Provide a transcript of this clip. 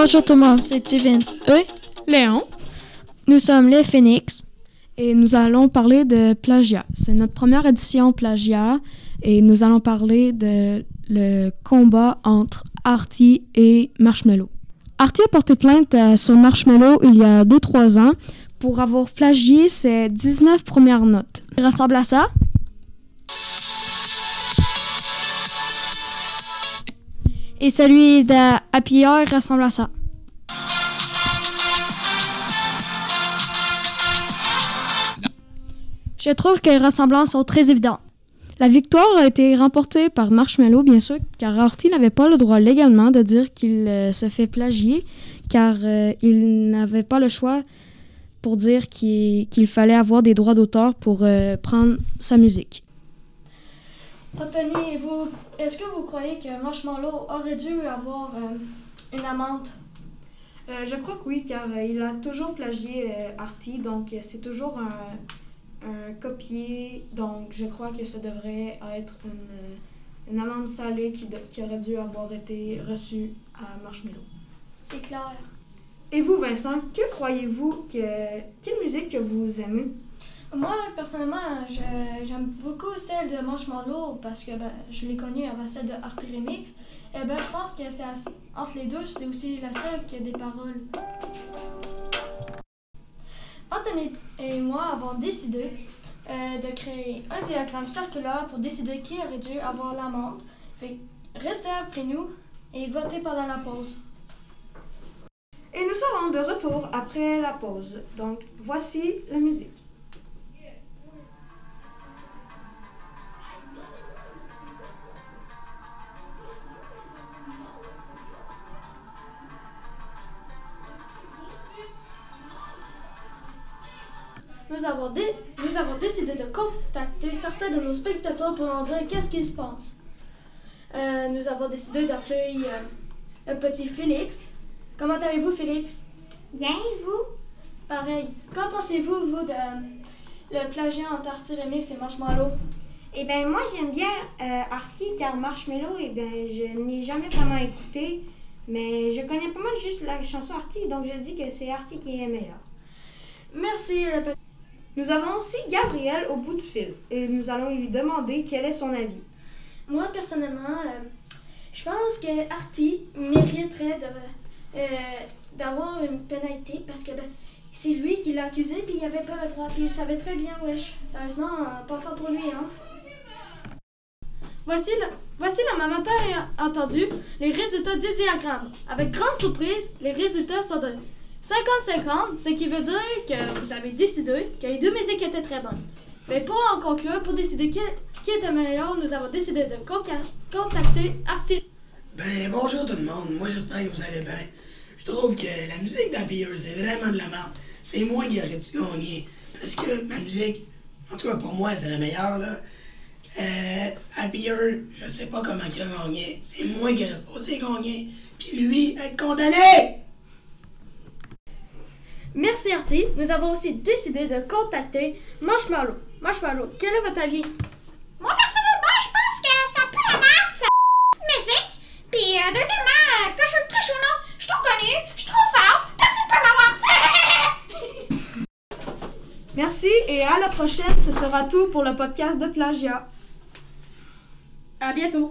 Bonjour tout le monde, c'est Vince. Eux, Léon. nous sommes les Phoenix. Et nous allons parler de plagiat. C'est notre première édition plagiat et nous allons parler de le combat entre Artie et Marshmello. Artie a porté plainte sur Marshmello il y a 2-3 ans pour avoir plagié ses 19 premières notes. Il ressemble à ça? Et celui Hour ressemble à ça. Je trouve que les ressemblances sont très évidentes. La victoire a été remportée par Marshmello, bien sûr, car Artie n'avait pas le droit légalement de dire qu'il euh, se fait plagier, car euh, il n'avait pas le choix pour dire qu'il qu'il fallait avoir des droits d'auteur pour euh, prendre sa musique. Anthony, vous, est-ce que vous croyez que Marshmallow aurait dû avoir euh, une amende? Euh, je crois que oui, car euh, il a toujours plagié Artie, donc c'est toujours un, un copier. Donc je crois que ça devrait être une, une amende salée qui, de- qui aurait dû avoir été reçue à Marshmello. C'est clair. Et vous, Vincent, que croyez-vous que. Quelle musique que vous aimez? Moi, personnellement, j'aime beaucoup celle de Marshmallow parce que ben, je l'ai connue avant celle de Art Remix. Et ben, je pense que c'est entre les deux, c'est aussi la seule qui a des paroles. Anthony et moi avons décidé euh, de créer un diagramme circulaire pour décider qui aurait dû avoir l'amende. Restez après nous et votez pendant la pause. Et nous serons de retour après la pause. Donc, voici la musique. Nous avons, dé- nous avons décidé de contacter certains de nos spectateurs pour leur dire qu'est-ce qui se passe. Euh, nous avons décidé d'appeler euh, le petit Félix. Comment allez-vous, Félix? Bien, et vous? Pareil. Qu'en pensez-vous, vous, de euh, le plagiat entre Artie Remix et Marshmallow? Eh bien, moi, j'aime bien euh, Artie car Marshmello, eh bien, je n'ai jamais vraiment écouté, mais je connais pas mal juste la chanson Artie, donc je dis que c'est Artie qui est meilleure. Merci, le petit. Nous avons aussi Gabriel au bout du fil et nous allons lui demander quel est son avis. Moi, personnellement, euh, je pense que Artie mériterait euh, d'avoir une pénalité parce que ben, c'est lui qui l'a accusé puis il avait pas le droit puis il savait très bien, wesh. Sérieusement, euh, pas fort pour lui, hein. Voici, le, voici la matin entendu les résultats du diagramme. Avec grande surprise, les résultats sont de 50-50, ce qui veut dire que vous avez décidé que les deux musiques étaient très bonnes. Mais pour en conclure, pour décider qui, était meilleur, nous avons décidé de contacter Artie. Ben, bonjour tout le monde. Moi, j'espère que vous allez bien. Je trouve que la musique d'Happy Hour, c'est vraiment de la merde. C'est moi qui aurais dû gagner. Parce que ma musique, en tout cas pour moi, c'est la meilleure, là. Euh, Happy Hour, je sais pas comment il a gagné. C'est moi qui aurais supposé gagner. Puis lui, être condamné! Merci Artie. Nous avons aussi décidé de contacter Marshmallow. Marshmallow, quel est votre avis? Moi, personnellement, je pense que ça pue la merde, ça musique. Puis, euh, deuxièmement, euh, que je suis très chaud, non, je suis trop connu, je suis trop fort, personne peut m'avoir. Merci et à la prochaine, ce sera tout pour le podcast de plagiat. À bientôt.